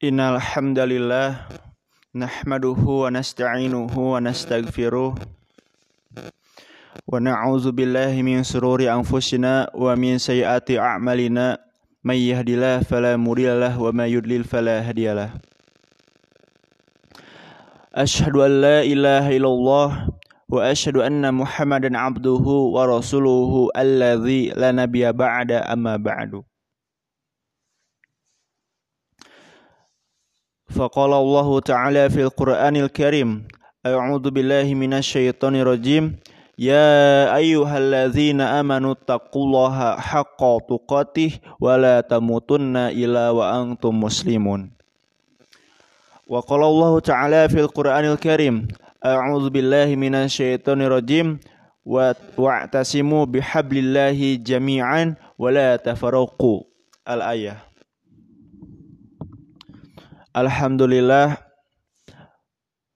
إن الحمد لله نحمده ونستعينه ونستغفره ونعوذ بالله من شرور أنفسنا ومن سيئات أعمالنا من يهد الله فلا مضل له ومن يضلل فلا هادي له أشهد أن لا إله إلا الله وأشهد أن محمدا عبده ورسوله الذي لا نبي بعد أما بعده فقال الله تعالى في القرآن الكريم أعوذ بالله من الشيطان الرجيم يا أيها الذين آمنوا اتقوا الله حق تقاته ولا تموتن إلا وأنتم مسلمون. وقال الله تعالى في القرآن الكريم أعوذ بالله من الشيطان الرجيم واعتصموا بحبل الله جميعا ولا تفرقوا. الآية. Alhamdulillah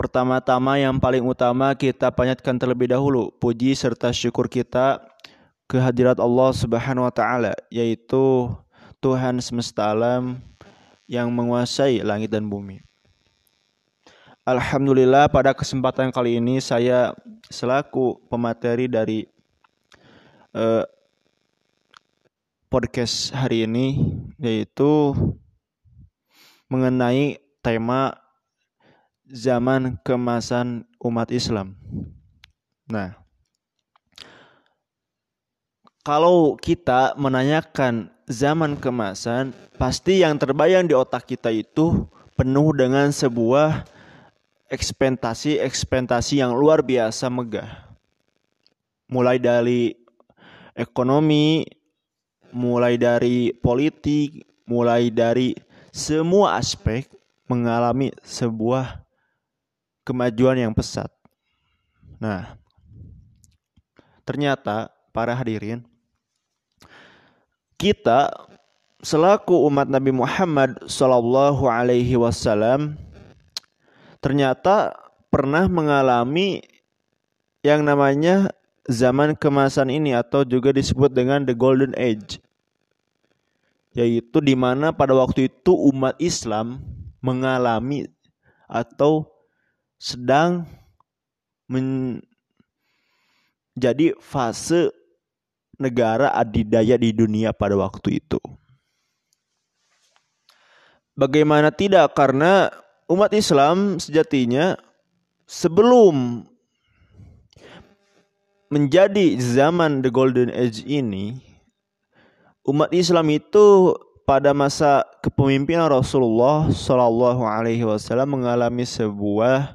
Pertama-tama yang paling utama kita panjatkan terlebih dahulu puji serta syukur kita kehadirat Allah Subhanahu wa taala yaitu Tuhan semesta alam yang menguasai langit dan bumi. Alhamdulillah pada kesempatan kali ini saya selaku pemateri dari uh, podcast hari ini yaitu mengenai tema zaman kemasan umat Islam. Nah, kalau kita menanyakan zaman kemasan, pasti yang terbayang di otak kita itu penuh dengan sebuah ekspektasi-ekspektasi yang luar biasa megah. Mulai dari ekonomi, mulai dari politik, mulai dari semua aspek mengalami sebuah kemajuan yang pesat. Nah, ternyata para hadirin, kita selaku umat Nabi Muhammad Sallallahu Alaihi Wasallam ternyata pernah mengalami yang namanya zaman kemasan ini atau juga disebut dengan the golden age yaitu di mana pada waktu itu umat Islam mengalami atau sedang menjadi fase negara adidaya di dunia pada waktu itu. Bagaimana tidak karena umat Islam sejatinya sebelum menjadi zaman the golden age ini umat Islam itu pada masa kepemimpinan Rasulullah Shallallahu Alaihi Wasallam mengalami sebuah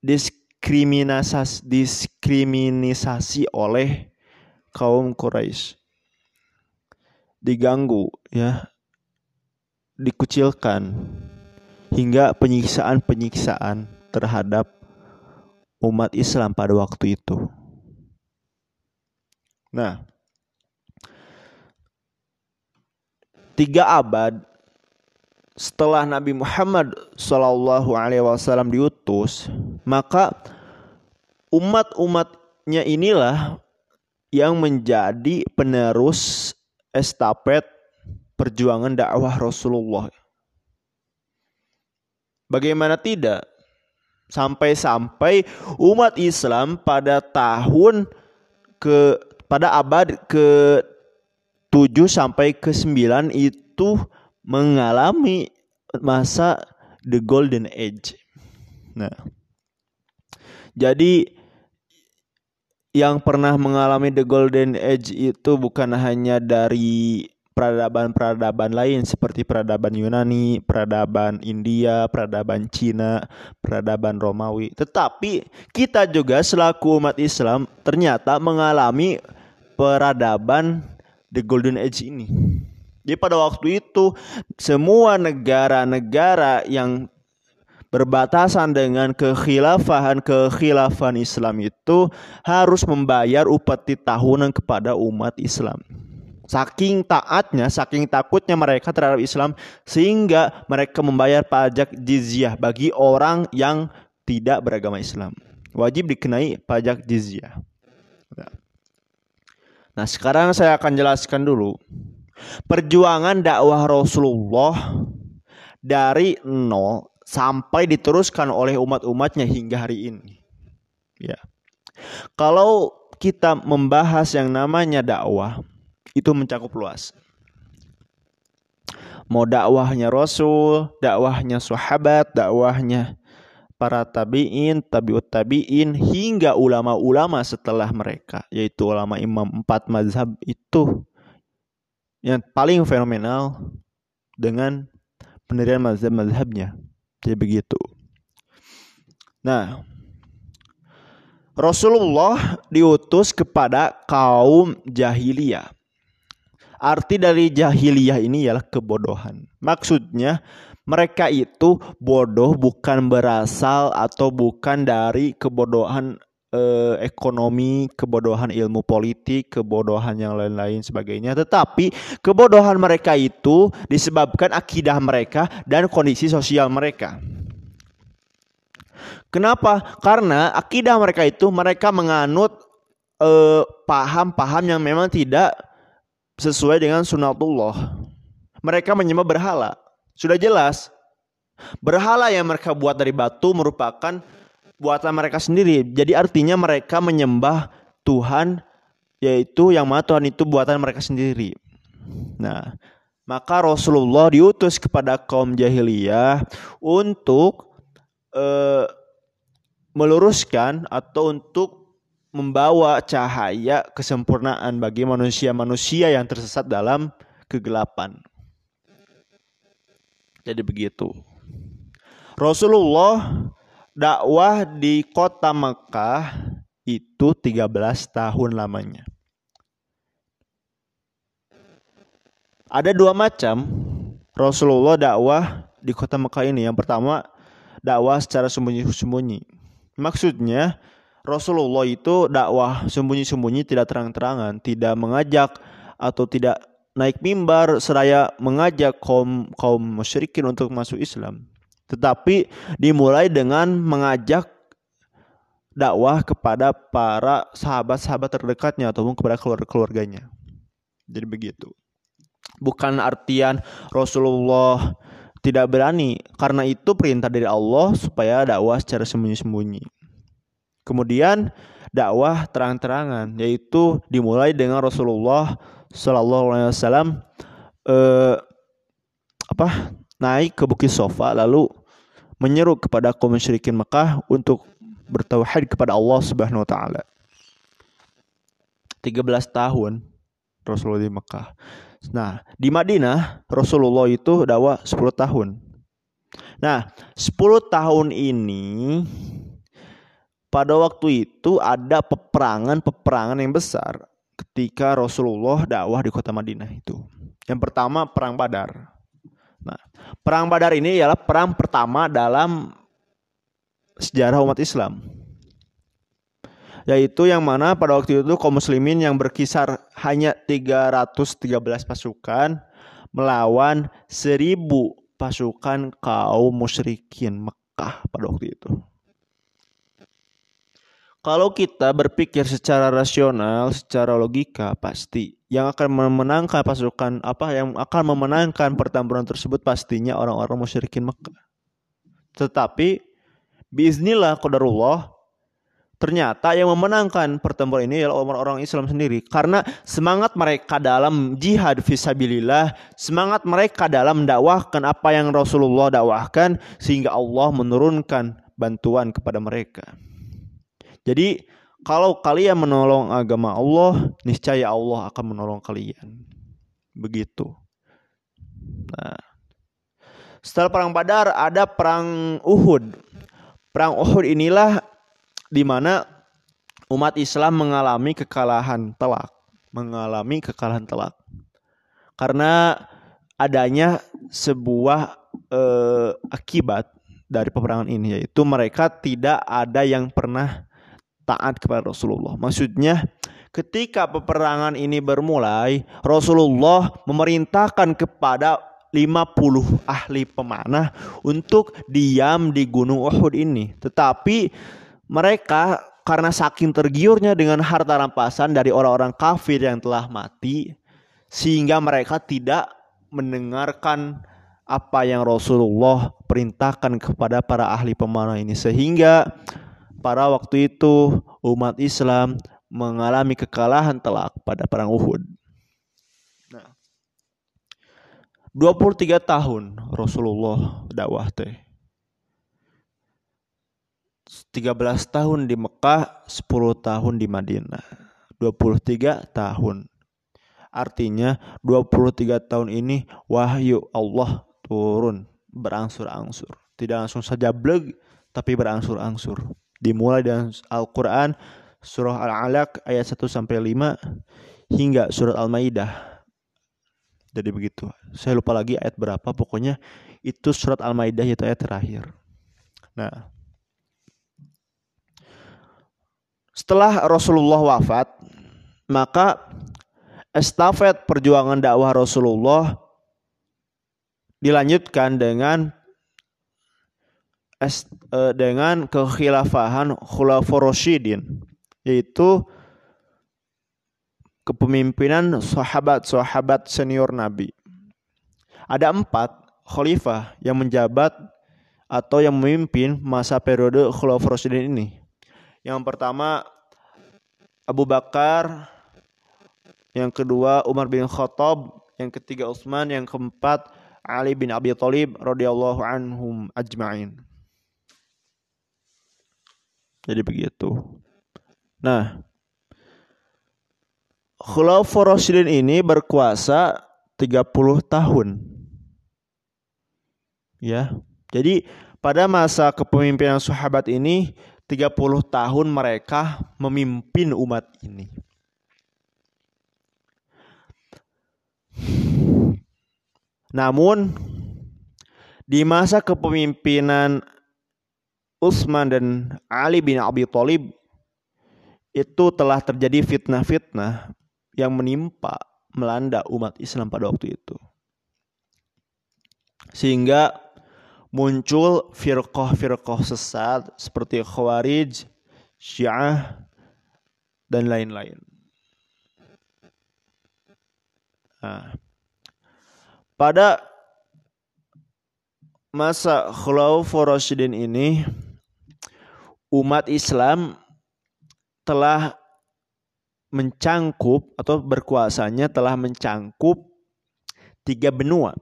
diskriminasi diskriminasi oleh kaum Quraisy diganggu ya dikucilkan hingga penyiksaan-penyiksaan terhadap umat Islam pada waktu itu. Nah, tiga abad setelah Nabi Muhammad Shallallahu Alaihi Wasallam diutus, maka umat-umatnya inilah yang menjadi penerus estafet perjuangan dakwah Rasulullah. Bagaimana tidak? Sampai-sampai umat Islam pada tahun ke pada abad ke 7 sampai ke 9 itu mengalami masa the golden age. Nah. Jadi yang pernah mengalami the golden age itu bukan hanya dari peradaban-peradaban lain seperti peradaban Yunani, peradaban India, peradaban Cina, peradaban Romawi, tetapi kita juga selaku umat Islam ternyata mengalami peradaban the golden age ini. Jadi pada waktu itu semua negara-negara yang berbatasan dengan kekhilafahan kekhilafan Islam itu harus membayar upeti tahunan kepada umat Islam. Saking taatnya, saking takutnya mereka terhadap Islam sehingga mereka membayar pajak jizyah bagi orang yang tidak beragama Islam. Wajib dikenai pajak jizyah. Nah. Sekarang saya akan jelaskan dulu perjuangan dakwah Rasulullah dari nol sampai diteruskan oleh umat-umatnya hingga hari ini. Ya. Kalau kita membahas yang namanya dakwah, itu mencakup luas. Mau dakwahnya Rasul, dakwahnya sahabat, dakwahnya para tabi'in, tabi'ut tabi'in hingga ulama-ulama setelah mereka yaitu ulama imam empat mazhab itu yang paling fenomenal dengan pendirian mazhab-mazhabnya. Jadi begitu. Nah, Rasulullah diutus kepada kaum jahiliyah. Arti dari jahiliyah ini ialah kebodohan. Maksudnya mereka itu bodoh bukan berasal atau bukan dari kebodohan eh, ekonomi, kebodohan ilmu politik, kebodohan yang lain-lain sebagainya. Tetapi kebodohan mereka itu disebabkan akidah mereka dan kondisi sosial mereka. Kenapa? Karena akidah mereka itu mereka menganut eh, paham-paham yang memang tidak sesuai dengan sunatullah. Mereka menyembah berhala. Sudah jelas. Berhala yang mereka buat dari batu merupakan buatan mereka sendiri. Jadi artinya mereka menyembah Tuhan yaitu yang mana Tuhan itu buatan mereka sendiri. Nah, maka Rasulullah diutus kepada kaum jahiliyah untuk eh, meluruskan atau untuk membawa cahaya kesempurnaan bagi manusia-manusia yang tersesat dalam kegelapan. Jadi begitu. Rasulullah dakwah di kota Mekah itu 13 tahun lamanya. Ada dua macam Rasulullah dakwah di kota Mekah ini. Yang pertama, dakwah secara sembunyi-sembunyi. Maksudnya Rasulullah itu dakwah sembunyi-sembunyi tidak terang-terangan, tidak mengajak atau tidak naik mimbar seraya mengajak kaum kaum musyrikin untuk masuk Islam. Tetapi dimulai dengan mengajak dakwah kepada para sahabat-sahabat terdekatnya ataupun kepada keluarga-keluarganya. Jadi begitu. Bukan artian Rasulullah tidak berani karena itu perintah dari Allah supaya dakwah secara sembunyi-sembunyi. Kemudian dakwah terang-terangan yaitu dimulai dengan Rasulullah Shallallahu Alaihi Wasallam eh, apa naik ke bukit Sofa lalu menyeru kepada kaum musyrikin Mekah untuk bertauhid kepada Allah Subhanahu wa taala. 13 tahun Rasulullah di Mekah. Nah, di Madinah Rasulullah itu dakwah 10 tahun. Nah, 10 tahun ini pada waktu itu ada peperangan-peperangan yang besar ketika Rasulullah dakwah di kota Madinah itu. Yang pertama perang Badar. Nah, perang Badar ini ialah perang pertama dalam sejarah umat Islam yaitu yang mana pada waktu itu kaum muslimin yang berkisar hanya 313 pasukan melawan 1000 pasukan kaum musyrikin Mekah pada waktu itu. Kalau kita berpikir secara rasional, secara logika pasti yang akan memenangkan pasukan apa yang akan memenangkan pertempuran tersebut pastinya orang-orang musyrikin Mekah. Tetapi biiznillah qadarullah Ternyata yang memenangkan pertempuran ini adalah orang-orang Islam sendiri karena semangat mereka dalam jihad fisabilillah, semangat mereka dalam mendakwahkan apa yang Rasulullah dakwahkan sehingga Allah menurunkan bantuan kepada mereka. Jadi kalau kalian menolong agama Allah, niscaya Allah akan menolong kalian. Begitu. Nah, setelah perang Badar ada perang Uhud. Perang Uhud inilah di mana umat Islam mengalami kekalahan telak, mengalami kekalahan telak. Karena adanya sebuah eh, akibat dari peperangan ini yaitu mereka tidak ada yang pernah taat kepada Rasulullah. Maksudnya ketika peperangan ini bermulai, Rasulullah memerintahkan kepada 50 ahli pemanah untuk diam di Gunung Uhud ini. Tetapi mereka karena saking tergiurnya dengan harta rampasan dari orang-orang kafir yang telah mati sehingga mereka tidak mendengarkan apa yang Rasulullah perintahkan kepada para ahli pemanah ini sehingga pada waktu itu umat Islam mengalami kekalahan telak pada perang Uhud. Nah, 23 tahun Rasulullah dakwah teh. 13 tahun di Mekah, 10 tahun di Madinah. 23 tahun. Artinya 23 tahun ini wahyu Allah turun berangsur-angsur. Tidak langsung saja bleg, tapi berangsur-angsur. Dimulai dengan Al-Quran, surah Al-Alaq ayat 1 sampai 5 hingga surat Al-Maidah. Jadi begitu. Saya lupa lagi ayat berapa, pokoknya itu surat Al-Maidah itu ayat terakhir. Nah, setelah Rasulullah wafat, maka estafet perjuangan dakwah Rasulullah dilanjutkan dengan dengan kekhilafahan Khulafaur Rasyidin yaitu kepemimpinan sahabat-sahabat senior Nabi. Ada empat khalifah yang menjabat atau yang memimpin masa periode Khulafaur Rasyidin ini. Yang pertama Abu Bakar, yang kedua Umar bin Khattab, yang ketiga Utsman, yang keempat Ali bin Abi Thalib radhiyallahu anhum ajma'in. Jadi begitu. Nah, Khulafaur Rasyidin ini berkuasa 30 tahun. Ya. Jadi pada masa kepemimpinan sahabat ini 30 tahun mereka memimpin umat ini. Namun di masa kepemimpinan Utsman dan Ali bin Abi Thalib itu telah terjadi fitnah-fitnah yang menimpa melanda umat Islam pada waktu itu. Sehingga muncul firqah-firqah sesat seperti Khawarij, Syiah, dan lain-lain. Nah, pada masa Khulafaur Rasyidin ini umat Islam telah mencangkup atau berkuasanya telah mencangkup tiga benua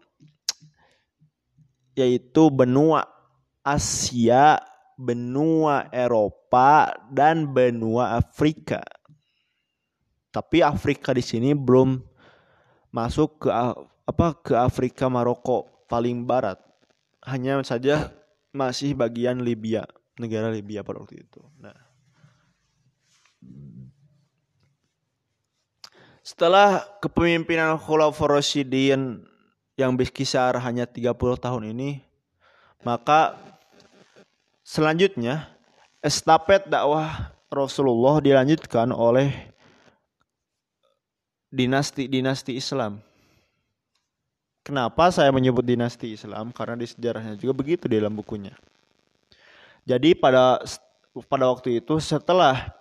yaitu benua Asia, benua Eropa dan benua Afrika. Tapi Afrika di sini belum masuk ke apa ke Afrika Maroko paling barat. Hanya saja masih bagian Libya, negara Libya pada waktu itu. Nah. Setelah kepemimpinan Khulafaur Rasyidin yang berkisar hanya 30 tahun ini, maka selanjutnya estafet dakwah Rasulullah dilanjutkan oleh dinasti-dinasti Islam Kenapa saya menyebut dinasti Islam? Karena di sejarahnya juga begitu di dalam bukunya. Jadi pada pada waktu itu setelah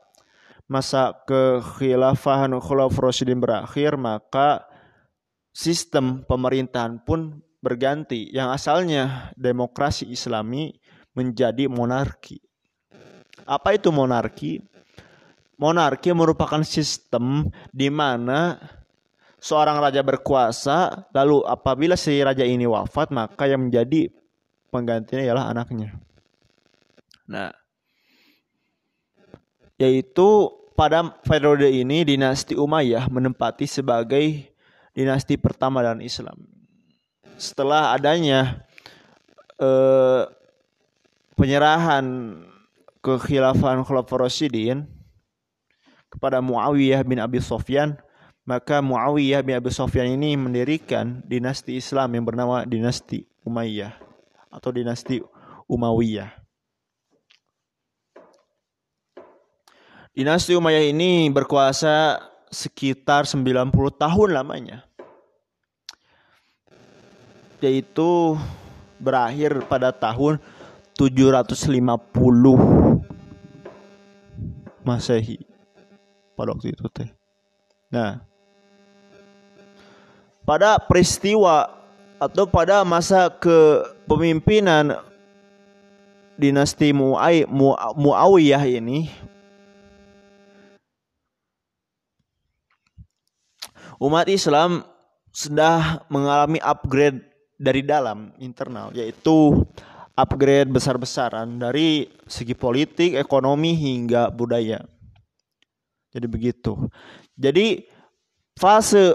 masa kekhilafahan Khulafaur Rasyidin berakhir, maka sistem pemerintahan pun berganti. Yang asalnya demokrasi Islami menjadi monarki. Apa itu monarki? Monarki merupakan sistem di mana seorang raja berkuasa, lalu apabila si raja ini wafat, maka yang menjadi penggantinya ialah anaknya. Nah, yaitu pada periode ini dinasti Umayyah menempati sebagai dinasti pertama dalam Islam. Setelah adanya eh, penyerahan kekhilafan Khulafaur Rasyidin kepada Muawiyah bin Abi Sofyan, maka Muawiyah bin Abi Sufyan ini mendirikan dinasti Islam yang bernama dinasti Umayyah atau dinasti Umayyah. Dinasti Umayyah ini berkuasa sekitar 90 tahun lamanya. Yaitu berakhir pada tahun 750 Masehi pada waktu itu teh. Nah, pada peristiwa atau pada masa kepemimpinan dinasti Muawiyah ini umat Islam sudah mengalami upgrade dari dalam internal yaitu upgrade besar-besaran dari segi politik, ekonomi hingga budaya. Jadi begitu. Jadi fase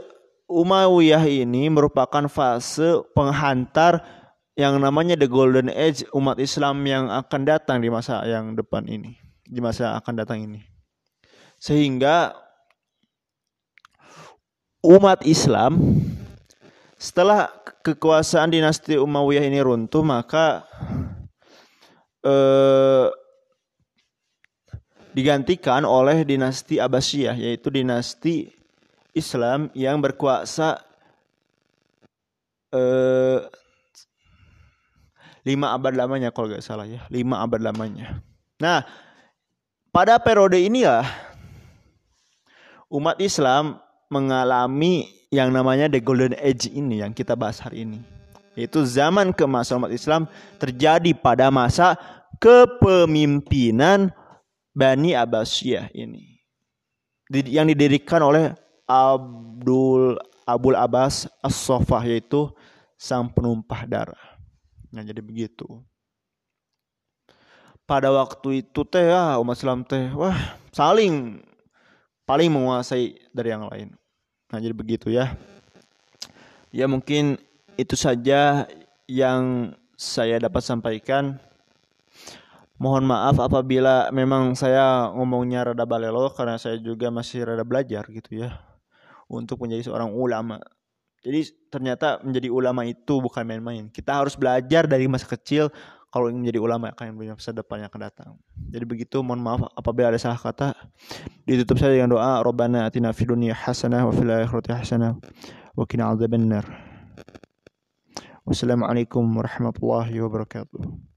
Umayyah ini merupakan fase penghantar yang namanya the golden age umat Islam yang akan datang di masa yang depan ini, di masa akan datang ini. Sehingga umat Islam setelah kekuasaan dinasti Umayyah ini runtuh maka eh, digantikan oleh dinasti Abbasiyah yaitu dinasti Islam yang berkuasa eh, lima abad lamanya kalau nggak salah ya lima abad lamanya. Nah pada periode inilah umat Islam mengalami yang namanya the golden age ini yang kita bahas hari ini yaitu zaman keemasan umat Islam terjadi pada masa kepemimpinan Bani Abbasiyah ini yang didirikan oleh Abdul Abul Abbas As-Sofah yaitu sang penumpah darah. Nah jadi begitu. Pada waktu itu teh ya umat Islam teh wah saling paling menguasai dari yang lain. Nah jadi begitu ya. Ya mungkin itu saja yang saya dapat sampaikan. Mohon maaf apabila memang saya ngomongnya rada balelo karena saya juga masih rada belajar gitu ya untuk menjadi seorang ulama. Jadi ternyata menjadi ulama itu bukan main-main. Kita harus belajar dari masa kecil kalau ingin menjadi ulama akan punya masa depan yang akan datang. Jadi begitu, mohon maaf apabila ada salah kata. Ditutup saya dengan doa, Rabbana atina fid dunya hasanah wa fil akhirati hasanah wa qina adzabannar. Wassalamualaikum warahmatullahi wabarakatuh.